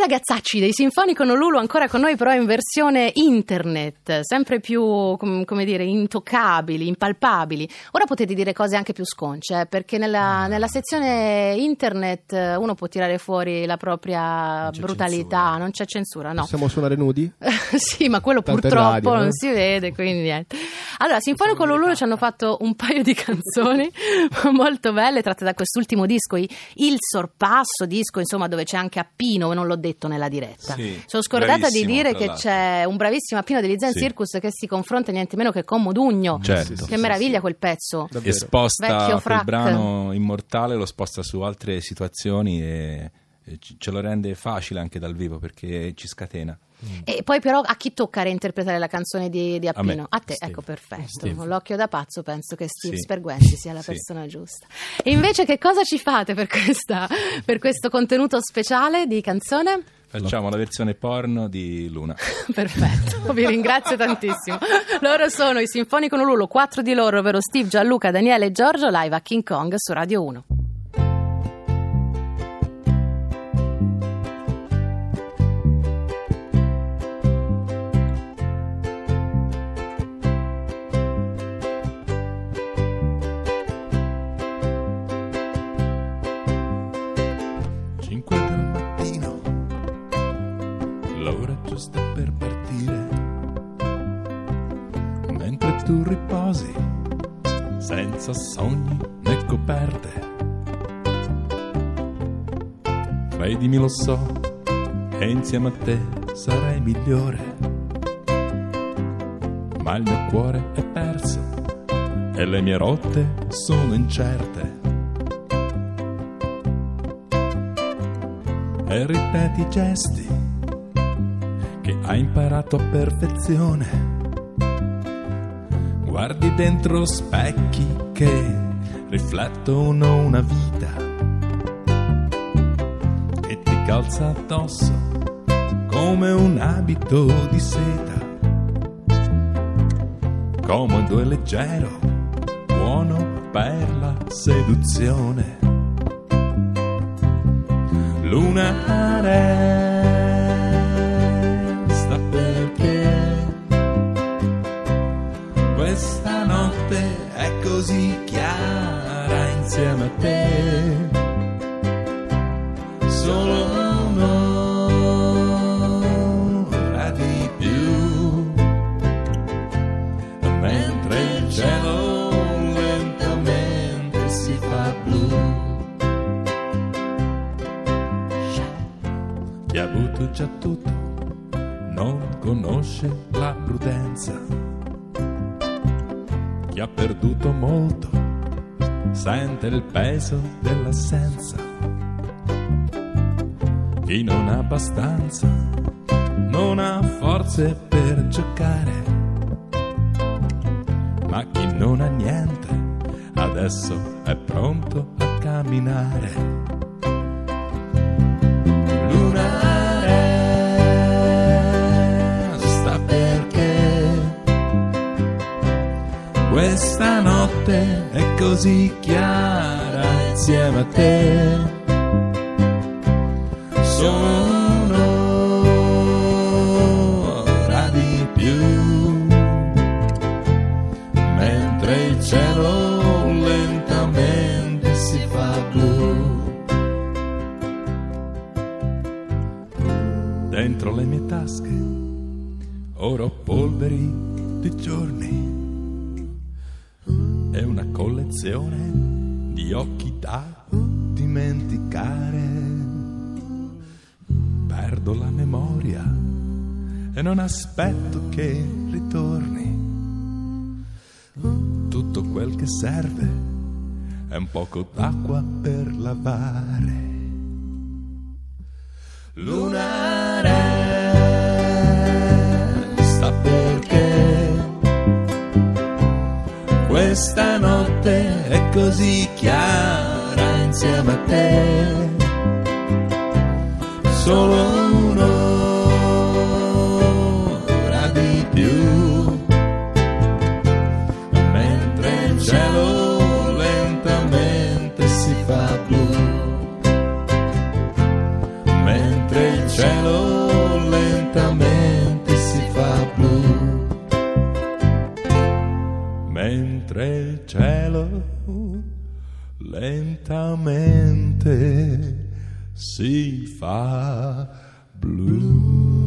ragazzacci dei Sinfonico Nolulu ancora con noi però in versione internet, sempre più com- come dire intoccabili, impalpabili. Ora potete dire cose anche più sconce, eh, perché nella, nella sezione internet eh, uno può tirare fuori la propria Non brutalità, censura. non c'è censura, no. Possiamo suonare nudi? sì, ma quello Tanto è purtroppo radio, non no? si vede, quindi niente. Allora, Sinfonico Lulu ci hanno fatto un paio di canzoni molto belle tratte da quest'ultimo disco, Il Sorpasso, disco insomma dove c'è anche Appino, non l'ho detto nella diretta. Sì, Sono scordata di dire che l'altro. c'è un bravissimo Appino degli Zen Sì. Circus che si confronta niente meno che con Modugno. Certo. Che sì, meraviglia sì. quel pezzo. Davvero. e sposta Vecchio quel frac. brano immortale, lo sposta su altre situazioni e, ce lo rende facile anche dal vivo perché ci scatena. E poi però a chi tocca reinterpretare la canzone di, di A Appino? A, te, Steve. ecco perfetto. Steve. Con l'occhio da pazzo penso che Steve Sì. Sperguenti sia la Sì. persona giusta. E invece che cosa ci fate per, questa, per questo contenuto speciale di canzone? Facciamo la versione porno di Luna. Perfetto, vi ringrazio tantissimo. Loro sono i Sinfonico Nululu, quattro di loro, ovvero Steve, Gianluca, Daniele e Giorgio, live a King Kong su Radio 1. Tu riposi, senza sogni né coperte. Credimi lo so, e insieme a te sarei migliore. Ma il mio cuore è perso e le mie rotte sono incerte. e ripeti i gesti che hai imparato a perfezione. Guardi dentro specchi che riflettono una vita che ti calza addosso come un abito di seta. Comodo e leggero, buono per la seduzione. Luna questa notte è così chiara insieme a te. Solo un'ora di più, mentre il cielo lentamente si fa blu. Chi ha avuto già tutto non conosce la prudenza. Chi ha perduto molto sente il peso dell'assenza. Chi non ha abbastanza non ha forze per giocare. Ma chi non ha niente adesso è pronto a camminare. Questa notte è così chiara insieme a te. Solo un'ora di più, mentre il cielo lentamente si fa blu. dentro le mie tasche oro polveri di giorni e una collezione di occhi da dimenticare. Perdo la memoria e non aspetto che ritorni. Tutto quel che serve è un poco d'acqua per lavare notte è così chiara insieme a te. Solo un'ora di più, mentre il cielo lentamente si fa blu mentre il cielo lentamente si fa blu.